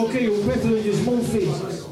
Okay, you're better than your small faces.